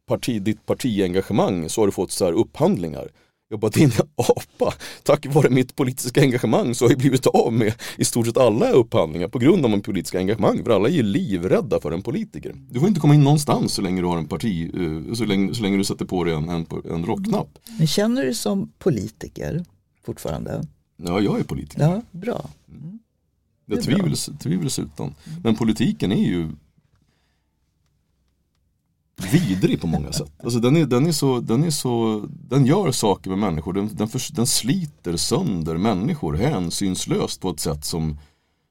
parti, ditt partiengagemang så har du fått så här upphandlingar. Jag bara, din apa, tack vare mitt politiska engagemang så har jag blivit av med i stort sett alla upphandlingar på grund av mitt politiska engagemang. För alla är ju livrädda för en politiker. Du får inte komma in någonstans så länge du har en parti, eh, så länge, så länge du sätter på dig en, en, en rockknapp. Men känner du som politiker fortfarande? Ja, jag är politiker. Ja, bra. Mm. Det, det tvivels, tvivelsutan. Men politiken är ju vidrig på många sätt. Alltså den, är, den, är så, den, är så, den gör saker med människor, den, den, för, den sliter sönder människor hänsynslöst på ett sätt som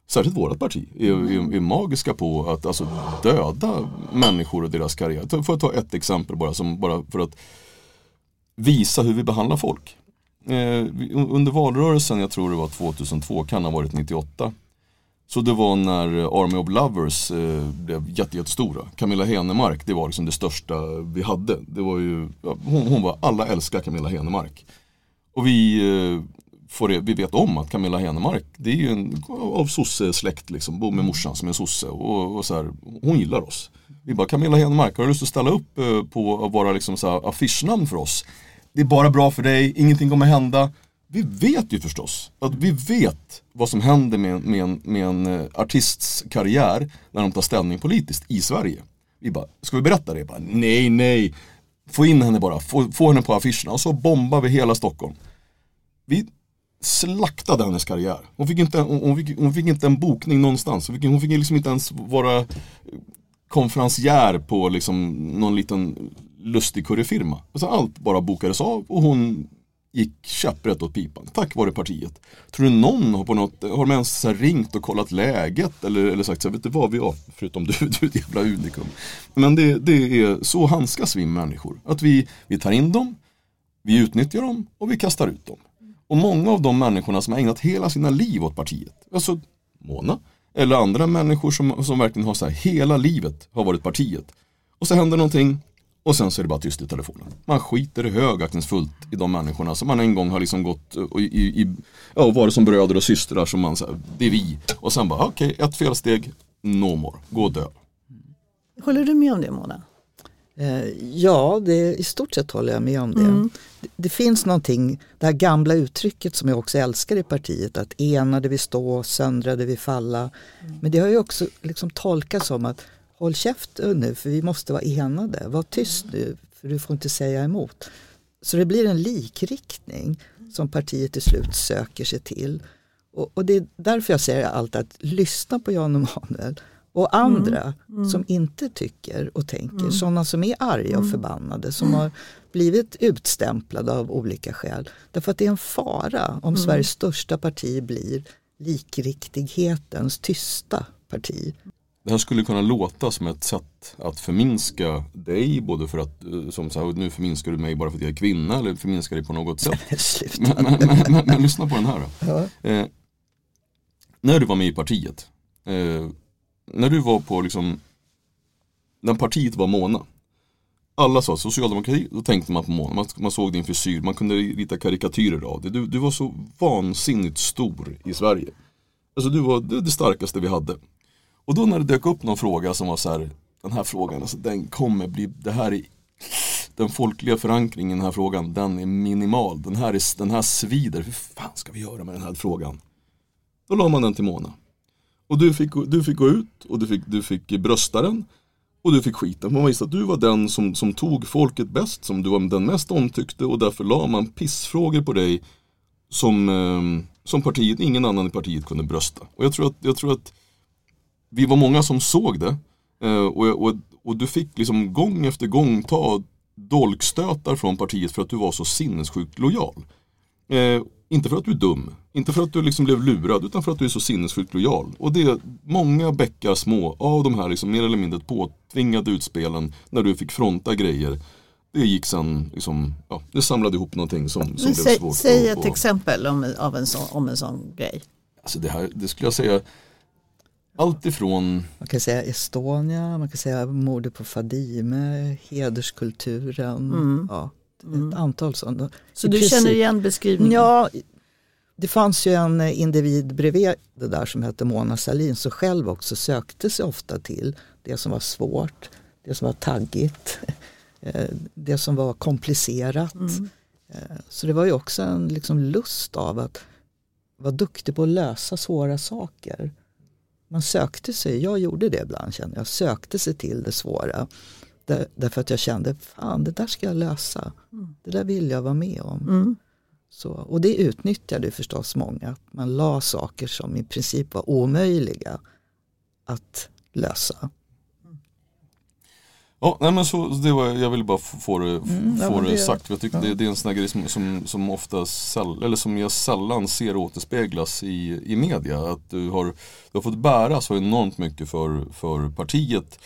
särskilt vårt parti är, är, är, magiska på att alltså, döda människor och deras karriär. Får jag ta ett exempel bara, som, bara för att visa hur vi behandlar folk. Eh, under valrörelsen, jag tror det var 2002, kan ha varit 98. Så det var när eh, Army of Lovers eh, blev jättestora. Camilla Henemark, det var liksom det största vi hade. Det var ju, ja, hon, hon, var, alla älskar Camilla Henemark. Och vi, eh, får det, vi vet om att Camilla Henemark, det är ju en, av sosse-släkt liksom, bor med morsan som är sosse. Och, och så här, hon gillar oss. Vi bara, Camilla Henemark, har du lust att ställa upp eh, på att vara liksom så här affischnamn för oss? det är bara bra för dig, ingenting kommer hända. Vi vet ju förstås att vi vet vad som händer med, med, en, med en eh, artists karriär när de tar ställning politiskt i Sverige. Vi bara, ska vi berätta det? Bara, nej, nej. Få in henne bara, få, få henne på affischerna och så bombar vi hela Stockholm. Vi slaktade hennes karriär. Hon fick inte, hon fick, hon fick inte en bokning någonstans. Hon fick, hon fick liksom inte ens vara konferencier på liksom någon liten lustig curryfirma. Alltså allt bara bokades av och hon gick käpprätt åt pipan. Tack vare partiet. Tror du någon har på något, har de ens ringt och kollat läget eller, eller sagt så här, vet du vad vi har, förutom du, du är ett jävla unikum. Men det, det är, så handskas vi människor. Att vi, vi tar in dem, vi utnyttjar dem och vi kastar ut dem. Och många av de människorna som har ägnat hela sina liv åt partiet, alltså Mona, eller andra människor som, som verkligen har så här, hela livet har varit partiet. Och så händer någonting och sen så är det bara tyst i telefonen. Man skiter högaktningsfullt i de människorna som man en gång har liksom gått och, i, i, ja, varit som bröder och systrar som man säger, det är vi. Och sen bara, okej, okay, ett felsteg, no more, gå och dö. Håller du med om det Mona? Eh, ja, det, i stort sett håller jag med om det. Mm. det. det. finns någonting, det här gamla uttrycket som jag också älskar i partiet, att enade vi stå, söndrade vi falla. Mm. Men det har ju också liksom tolkats som att håll käft nu för vi måste vara enade, var tyst nu för du får inte säga emot. så det blir en likriktning som partiet till slut söker sig till. Och, och det är därför jag säger allt att lyssna på Jan Emanuel och andra Mm. Mm. som inte tycker och tänker, Mm. sådana som är arga och Mm. förbannade, som har blivit utstämplade av olika skäl. Därför att det är en fara om Mm. Sveriges största parti blir likriktighetens tysta parti. Det här skulle kunna låta som ett sätt att förminska dig, både för att, eh, som så här, nu förminskar du mig bara för att jag är kvinna eller förminskar dig på något sätt. Men, men, men, men, lyssna på den här. Ja. Eh, när du var med i partiet, eh, när du var på liksom, när partiet var Mona. Alla sa socialdemokrati, då tänkte man på Mona. Man, man såg din frisyr, man kunde rita karikatyrer av det. Du, du var så vansinnigt stor i Sverige. Alltså du var det, det starkaste vi hade. Och då när det dök upp någon fråga som var så här, den här frågan, alltså den kommer bli, det här är den folkliga förankringen i den här frågan, den är minimal. Den här, är, den här svider, hur fan ska vi göra med den här frågan? Då la man den till Mona. Och du fick, du fick gå ut och du fick, du fick brösta den. Och du fick skiten. Man visste att du var den som, som tog folket bäst, som du var den mest omtyckte och därför la man pissfrågor på dig som, eh, som partiet, ingen annan i partiet kunde brösta. Och jag tror att, jag tror att vi var många som såg det. Eh, och, och, och du fick liksom gång efter gång ta dolkstötar från partiet för att du var så sinnessjukt lojal. Eh, inte för att du är dum, inte för att du liksom blev lurad, utan för att du är så sinnessjukt lojal. Och det är många bäckar små av de här liksom mer eller mindre påtvingade utspelen när du fick fronta grejer. Det gick sen, liksom, ja, det samlade ihop någonting som, som Men blev säg, svårt. säg ett att- exempel om, av en sån, om en sån grej. Alltså det här, det skulle jag säga, allt ifrån Man kan säga Estonia, man kan säga mordet på Fadime, hederskulturen. Mm. Ja, ett antal sådana. Så I du princip- känner igen beskrivningen? Ja, det fanns ju en individ bredvid det där som hette Mona Sahlin som själv också sökte sig ofta till det som var svårt, det som var taggigt, eh, det som var komplicerat. Mm. Eh, Så det var ju också en liksom lust av att vara duktig på att lösa svåra saker. Man sökte sig, jag gjorde det ibland kände jag, sökte sig till det svåra. Där, därför att jag kände, fan det där ska jag lösa. Det där vill jag vara med om. Mm. Så, och det utnyttjade förstås många. att Man la saker som i princip var omöjliga att lösa. Ja, nej men så, det var, jag ville bara få det, Mm, få det det- sagt. Jag tycker ja. det, det är en sån här grej som, som, som ofta säll, eller som jag sällan ser återspeglas i, i media. Att du har, du har fått bära så enormt mycket för, för partiet.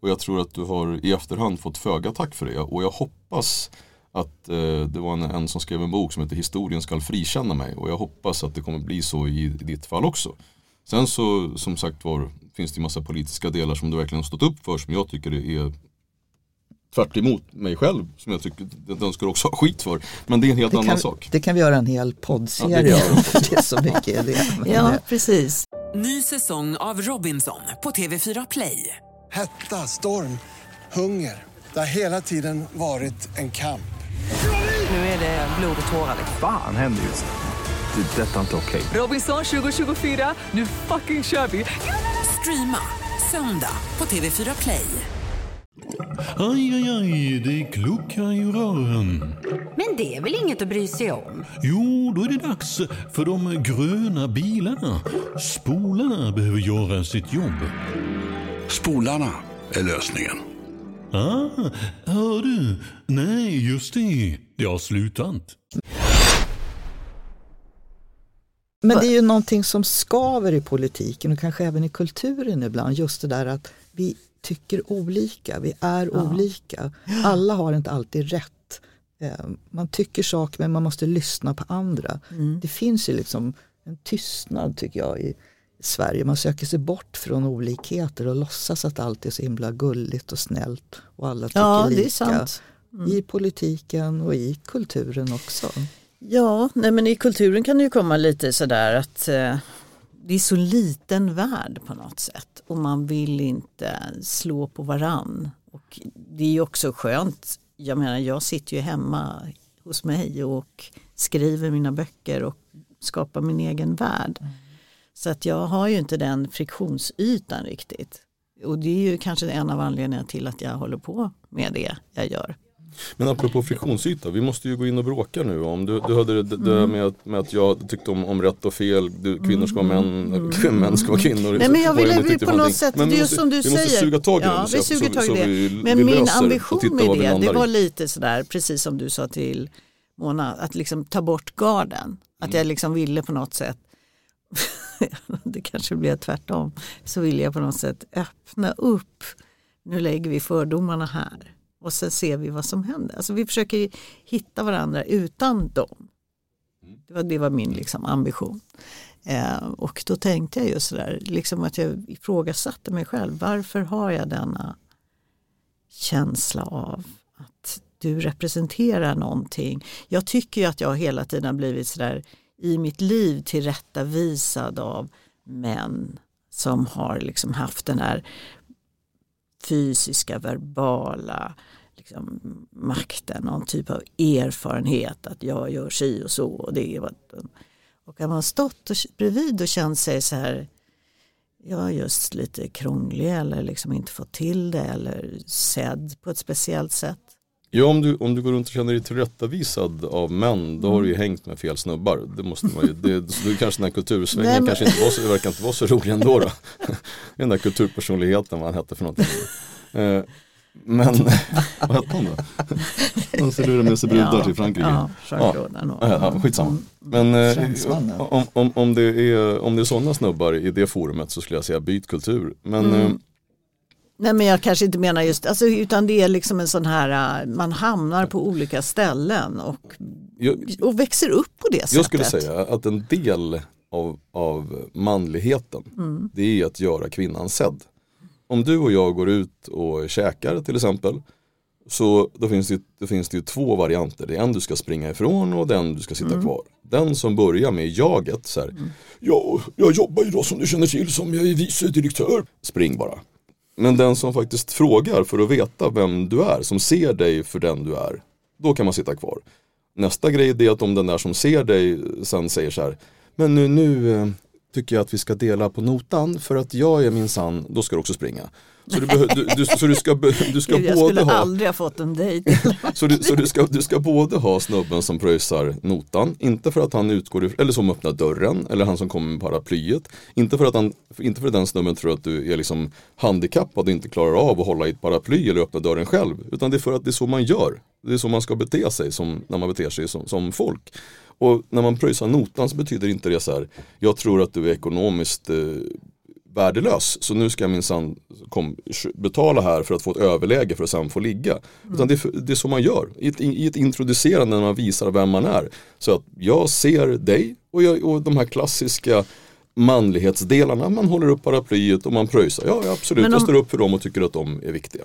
Och jag tror att du har i efterhand fått föga tack för det. Och jag hoppas att eh, det var en, en som skrev en bok som heter Historien ska frikänna mig. Och jag hoppas att det kommer bli så i, i ditt fall också. Sen så som sagt var finns det ju massa politiska delar som du verkligen har stått upp för som jag tycker är tvärt emot mig själv som jag tycker den ska också ha skit för. Men det är en helt Det annan kan, sak. det kan vi göra en hel Ja, poddserie det om. för Det är så mycket det. Ja, precis. Ny säsong av Robinson på TV4 Play. Hetta, storm, hunger. Det har hela tiden varit en kamp. Nu är det blod och tårar. Fan händer just det. Det är detta inte okej. Robinson 2024, nu fucking kör vi! Streama söndag på TV4 Play. Aj, aj, aj, det kluckar i rören. Men det är väl inget att bry sig om? Jo, då är det dags för de gröna bilarna. Spolarna behöver göra sitt jobb. Spolarna är lösningen. Ah, hör du? Nej, just det. Det har slutat. Men det är ju någonting som skaver i politiken och kanske även i kulturen ibland. Just det där att vi tycker olika, vi är olika. Alla har inte alltid rätt. Eh, Man tycker saker men man måste lyssna på andra. Det finns ju liksom en tystnad tycker jag i Sverige. Man söker sig bort från olikheter och låtsas att allt är så himla gulligt och snällt och alla tycker Ja, lika. sant. I politiken och i kulturen också. Ja, nej men i kulturen kan det ju komma lite sådär att eh, det är så liten värld på något sätt och man vill inte slå på varann. Och det är ju också skönt, jag menar jag sitter ju hemma hos mig och skriver mina böcker och skapar min egen värld. Så att jag har ju inte den friktionsytan riktigt. Och det är ju kanske en av anledningarna till att jag håller på med det jag gör. Men apropå friktionsyta, vi måste ju gå in och bråka nu. Om du, du hörde det, det Mm. med, att, med att jag tyckte om, om rätt och fel, du, kvinnor ska vara män, män ska vara kvinnor. Mm. Nej men jag ville vi på något någonting? sätt, Men det vi är ju som du vi säger. måste suga tag i ja, det. vi suger tag i det. vi- Men vi min ambition med vi det, det var lite sådär, precis som du sa till Mona, att liksom ta bort garden. Att Mm. jag liksom ville på något sätt, det kanske blev tvärtom, så ville jag på något sätt öppna upp. Nu lägger vi fördomarna här och sen ser vi vad som händer. Alltså vi försöker hitta varandra utan dem. Det var, det var min liksom ambition. Eh, och då tänkte jag just sådär, liksom att jag ifrågasatte mig själv. Varför har jag denna känsla av att du representerar någonting. Jag tycker ju att jag hela tiden har blivit sådär i mitt liv tillrättavisad av män som har liksom haft den här fysiska, verbala liksom, makten, någon typ av erfarenhet att jag gör si och så. Och, det är vad, och har man stått och, bredvid och känt sig så här jag är just lite krånglig eller liksom inte fått till det eller sedd på ett speciellt sätt. Ja om du, om du går runt och känner dig tillrättavisad av män då har du ju Mm. hängt med fel snubbar. Det måste man ju, det, så det kanske den här kultursvängen Nej, men- kanske inte var så, det verkar inte vara så rolig ändå då. Den där kulturpersonligheten vad han hette för någonting. Eh, Men vad hette han då? Han lurade med sig brudar Ja, till Frankrike. ja. Ja, ja, skitsamma. Men eh, om, om, om, det är, om det är sådana snubbar i det forumet så skulle jag säga byt kultur. Men Mm. eh, Nej men jag kanske inte menar just, alltså, utan det är liksom en sån här, äh, man hamnar på olika ställen och, jag, och växer upp på det sättet. Jag skulle säga att en del av, av manligheten Mm. det är att göra kvinnan sedd. Om du och jag går ut och käkar till exempel så då finns, det, då finns det ju två varianter. Det är en du ska springa ifrån och den du ska sitta Mm. kvar. Den som börjar med jaget så här, ja, jag jobbar ju då som du känner till som jag är vice direktör. Spring bara. Men den som faktiskt frågar för att veta vem du är, som ser dig för den du är, då kan man sitta kvar. Nästa grej är att om den där som ser dig sen säger så här, men nu, nu eh, tycker jag att vi ska dela på notan för att jag är minsann, då ska du också springa. Så du, behö- du, du, så du ska, du ska Gud, jag både skulle ha aldrig ha fått en dejt. så, du, så du, ska, du ska både ha snubben som pröjsar notan, inte för att han utgår eller som öppnar dörren, eller han som kommer med paraplyet. Inte för att, han, inte för att den snubben tror att du är liksom handikappad och inte klarar av att hålla i ett paraply eller öppna dörren själv. Utan det är för att det är så man gör. Det är så man ska bete sig som, när man beter sig som, som folk. Och när man pröjsar notan så betyder inte det så här, jag tror att du är ekonomiskt eh, värdelös. Så nu ska jag minsann betala här för att få ett överläge för att sen få ligga. Utan det det är så man gör. I ett, I ett introducerande när man visar vem man är. Så att jag ser dig och, jag, och de här klassiska manlighetsdelarna. Man håller upp paraplyet och man pröjsar. Ja, ja absolut, om- jag står upp för dem och tycker att de är viktiga.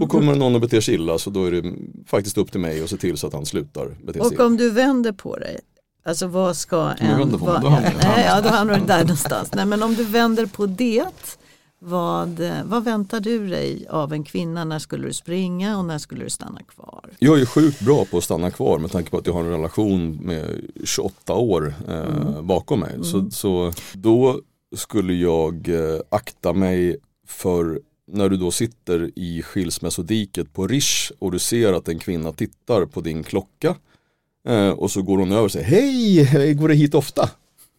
Och kommer någon att bete sig illa så då är det faktiskt upp till mig att se till så att han slutar bete sig Och illa. om du vänder på dig, alltså vad ska jag en... vänder på mig, hamnar jag- då hamnar du där någonstans. Nej, men om du vänder på det, vad, vad väntar du dig av en kvinna? När skulle du springa och när skulle du stanna kvar? Jag är sjukt bra på att stanna kvar med tanke på att jag har en relation med 28 år eh, bakom mig. Så, så då skulle jag eh, akta mig för när du då sitter i skilsmässodiket på Rish och du ser att en kvinna tittar på din klocka eh, och så går hon över och säger Hej, går det hit ofta?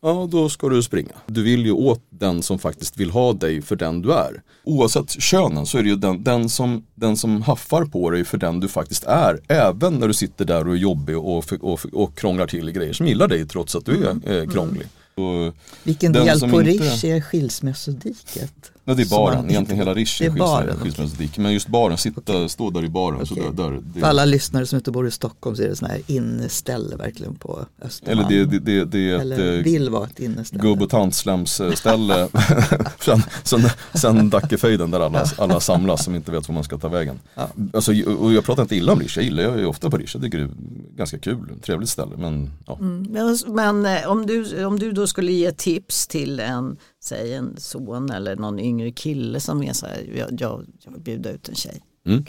Ja, då ska du springa. Du vill ju åt den som faktiskt vill ha dig för den du är. Oavsett könen så är det ju den, den, som, den som haffar på dig för den du faktiskt är. Även när du sitter där och är jobbig och, och, och krånglar till grejer som gillar dig trots att du är eh, krånglig. Och, Vilken del på inte- Rish är skilsmässodiket? Nej, det är baren, man- egentligen hela Rish Det är skilsmässodik. Men just baren, sitta, stå där i baren. Så Okej. där, där, det, För alla lyssnare som inte bor i Stockholm så är det sådana här inneställe verkligen på Östermalm. eller det, det, det, det är ett Eller eh, vill vara ett inneställe. gubb och tantslemsställe sen, sen, sen Dackefejden där alla, alla samlas som inte vet var man ska ta vägen. Ja. Alltså, och jag pratar inte illa om Rish, jag gillar jag är ofta på Rish, jag tycker det är ganska kul, trevligt ställe. Men, ja. Men, men eh, om, du, om du då skulle ge tips till en, säg en son eller någon yngre kille som är så här, jag, jag, jag vill bjuda ut en tjej. Mm.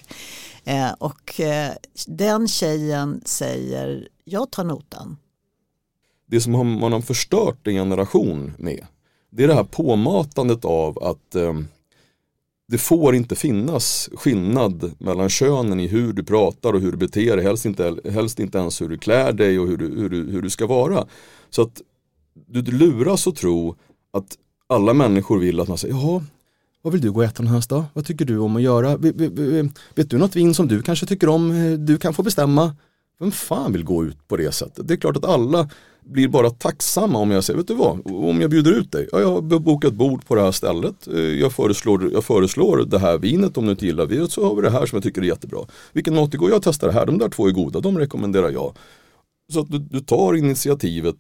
Eh, och eh, den tjejen säger, jag tar notan. Det som har- man har förstört en generation med, det är det här påmatandet av att eh, det får inte finnas skillnad mellan könen i hur du pratar och hur du beter dig. Helst inte, helst inte ens hur du klär dig och hur du, hur du, hur du ska vara. Så att du, du luras att tro att alla människor vill att man säger, jaha, vad vill du gå och äta någonstans då? Vad tycker du om att göra? Vet, vet, vet du något vin som du kanske tycker om? Eh, du kan få bestämma. Vem fan vill gå ut på det sättet? Det är klart att alla blir bara tacksamma om jag säger, vet du vad, om jag bjuder ut dig, ja, jag har bokat bord på det här stället, eh, jag föreslår, jag föreslår det här vinet om du inte gillar vinet så har vi det här som jag tycker är jättebra. Vilken mat det går, jag testar det här, de där två är goda, de rekommenderar jag. Så att du, du tar initiativet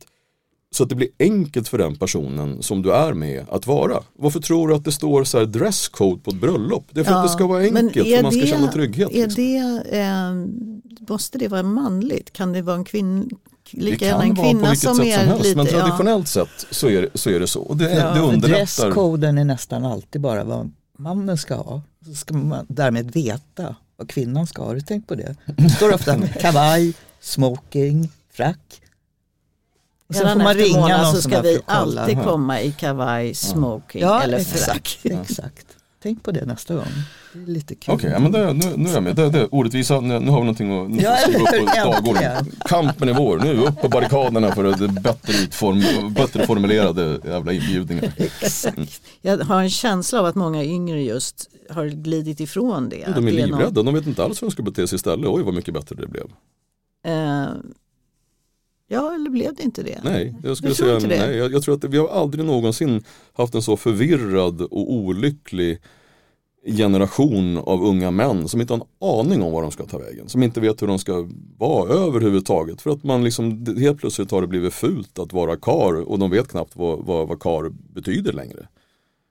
så att det blir enkelt för den personen som du är med att vara. Varför tror du att det står så här dresscode på ett bröllop? Det är för Ja, att det ska vara enkelt, för man ska det- känna trygghet. Är liksom. det, eh, måste det vara manligt? Kan det vara en kvinna? Det Lika gärna kan en vara på kvinna vilket som sätt som helst, lite, men ja. traditionellt sett så är, det- så är det så. Och det, Ja. det underlättar. Dresskoden är nästan alltid bara vad mannen ska ha. Så ska man därmed veta vad kvinnan ska ha. Har du tänkt på det? Det står ofta kavaj, smoking, frack. Och sen får man ringa Mona, någon så ska vi att alltid komma i kavaj, smoking Ja, eller frack. exakt. Tänk på det nästa gång. Det är lite kul. Okej, ja, men det, nu, nu är jag med. Det, det, orättvisa, nu, nu har vi någonting att nu Ja, skriva upp på dagordningen. Kampen är vår, nu upp på barrikaderna för det bättre, utform, bättre formulerade jävla inbjudningar. Exakt. Jag har en känsla av att många yngre just har glidit ifrån det. Att De är någon- livrädda, de vet inte alls hur de ska bete sig istället. Oj vad mycket bättre det blev. Eh, ja, eller blev det inte det? Nej, jag skulle säga nej. Jag, jag tror att vi har aldrig någonsin haft en så förvirrad och olycklig generation av unga män som inte har en aning om var de ska ta vägen. Som inte vet hur de ska vara överhuvudtaget. För att man liksom helt plötsligt har det blivit fult att vara kar och de vet knappt vad, vad, vad kar betyder längre.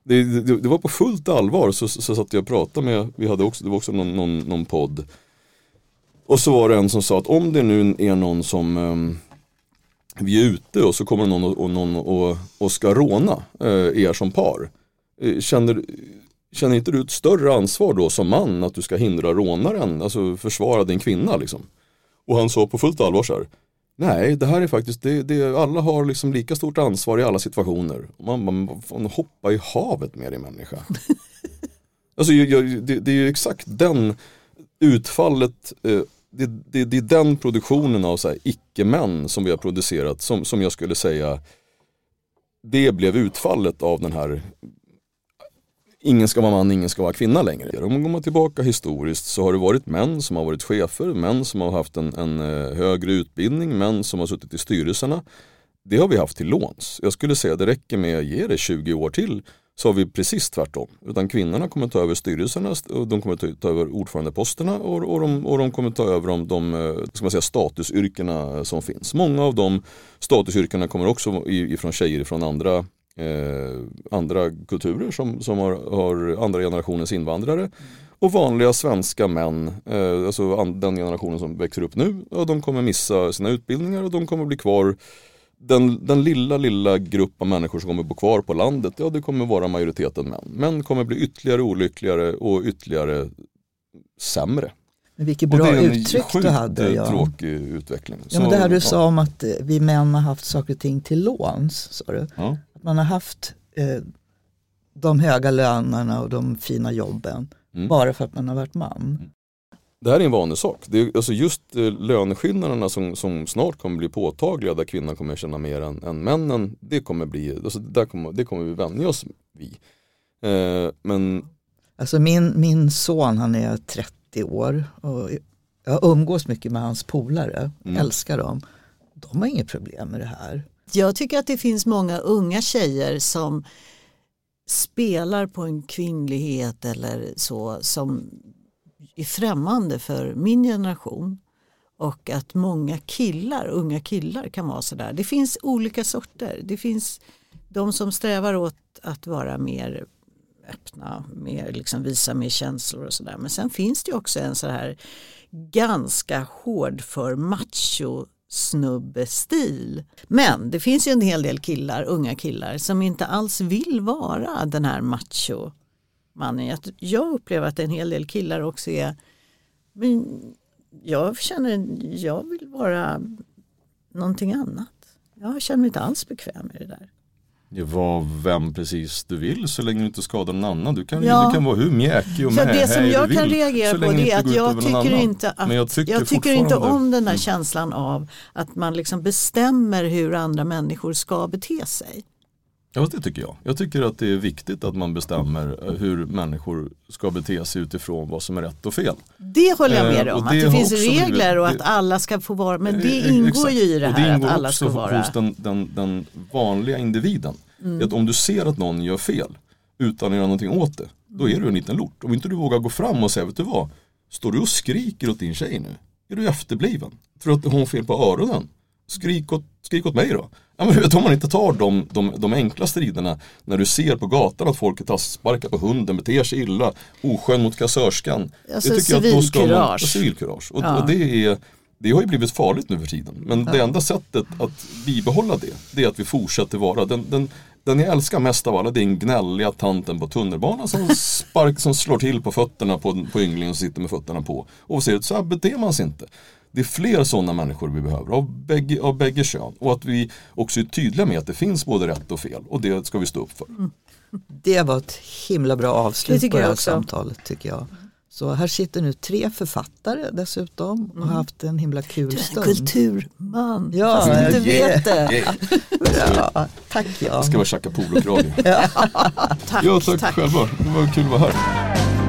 Det, det, det var på fullt allvar så, så, så satt jag och pratade med, vi hade också, det var också någon, någon, någon podd. Och så var det en som sa att om det nu är någon som ehm, vi är ute och så kommer någon och, och, någon och, och ska råna eh, er som par. Eh, känner, känner inte du ett större ansvar då som man att du ska hindra rånaren, alltså försvara din kvinna liksom? Och han sa på fullt allvar så här. Nej, det här är faktiskt, det, det, alla har liksom lika stort ansvar i alla situationer. Och Man, man, man får hoppa i havet med din människa. alltså jag, jag, det, det är ju exakt den utfallet eh, det, det, det är den produktionen av icke-män som vi har producerat som, som jag skulle säga det blev utfallet av den här ingen ska vara man, ingen ska vara kvinna längre. Om man går tillbaka historiskt så har det varit män som har varit chefer, män som har haft en, en eh, högre utbildning, män som har suttit i styrelserna. Det har vi haft till låns. Jag skulle säga att det räcker med att ge det 20 år till så har vi precis tvärtom. Utan kvinnorna kommer ta över styrelserna, de kommer ta, över ordförandeposterna och, och, de, och de kommer ta över de, de eh, ska man säga, statusyrkena som finns. Många av de statusyrkena kommer också ifrån tjejer från andra, eh, andra kulturer som, som har, har andra generationens invandrare. Och vanliga svenska män, eh, alltså den generationen som växer upp nu, ja, de kommer missa sina utbildningar och de kommer bli kvar den, den lilla, lilla grupp av människor som kommer bo kvar på landet, ja det kommer vara majoriteten män. Män kommer bli ytterligare olyckligare och ytterligare sämre. Men vilket bra det är en uttryck sjukt, du hade. eh, Ja. tråkig utveckling. Ja, men det här du ja. sa om att eh, vi män har haft saker och ting till låns. Sa du. Ja. Att man har haft eh, de höga lönerna och de fina jobben Mm. bara för att man har varit man. Det här är en vanlig sak. Det är, alltså just eh, löneskillnaderna som, som snart kommer bli påtagliga där kvinnan kommer tjäna mer än, än männen. Det kommer, bli, alltså där kommer, det kommer vi vänja oss vid. Eh, men Alltså min, min son han är 30 år och jag umgås mycket med hans polare, Mm. älskar dem. De har inget problem med det här. Jag tycker att det finns många unga tjejer som spelar på en kvinnlighet eller så som är främmande för min generation. Och att många killar, unga killar kan vara sådär. Det finns olika sorter. Det finns de som strävar åt att vara mer öppna, mer, liksom visa mer känslor och sådär. Men sen finns det också en så här ganska hård för macho snubbestil. Men det finns ju en hel del killar, unga killar som inte alls vill vara den här macho mannen. Jag- Jag upplever att en hel del killar också är men jag känner jag vill vara någonting annat. Jag känner mig inte alls bekväm med det där. Ja, var vem precis du vill så länge du inte skadar någon annan. Du kan, Ja. du kan vara hur mjäkig och Så med det som jag kan reagera på det är att jag tycker, inte att, Men jag tycker, inte om den här Mm. känslan av att man liksom bestämmer hur andra människor ska bete sig. Ja, det tycker jag. Jag tycker att det är viktigt att man bestämmer eh, hur människor ska bete sig utifrån vad som är rätt och fel. Det håller jag Eh, med dig om, det att det har finns också regler och att det- alla ska få vara, men det Eh, ingår exakt. ju i det här ingår att alla också ska vara. hos den, den, den vanliga individen. Mm. Att om du ser att någon gör fel utan att göra någonting åt det, då är du en liten lort. Om inte du vågar gå fram och säga, vet du vad, står du och skriker åt din tjej nu? Är du efterbliven? Tror du att hon har fel på öronen? Skrik åt, skrik åt mig då. Ja, men vet, om man inte tar de, de, de enkla striderna när du ser på gatan att folk tar sparkar på hunden, beter sig illa, oskön mot kassörskan. Alltså, Det tycker jag att då ska man- civilkurage. Ja, civilkurage. Och, Ja. och det är det har ju blivit farligt nu för tiden. Men det enda sättet att bibehålla det, det är att vi fortsätter vara den, den, den jag älskar mest av alla det är den gnälliga tanten på tunnelbanan som, spark, som slår till på fötterna på, på ynglingen som sitter med fötterna på. Och säger att så här beter man sig inte. Det är fler sådana människor vi behöver av bägge, av bägge kön. Och att vi också är tydliga med att det finns både rätt och fel. Och det ska vi stå upp för. Det var ett himla bra avslut på det här också. samtalet tycker jag. Så här sitter nu tre författare dessutom och har haft en himla kul Mm. Du är en stund. kulturman, Ja, fast du inte yeah. vet det. Yeah. Ja, tack ja. Jag ska vara Chaka Polo-krage. Tack, Ja, tack, tack. själva. Det var kul att vara här.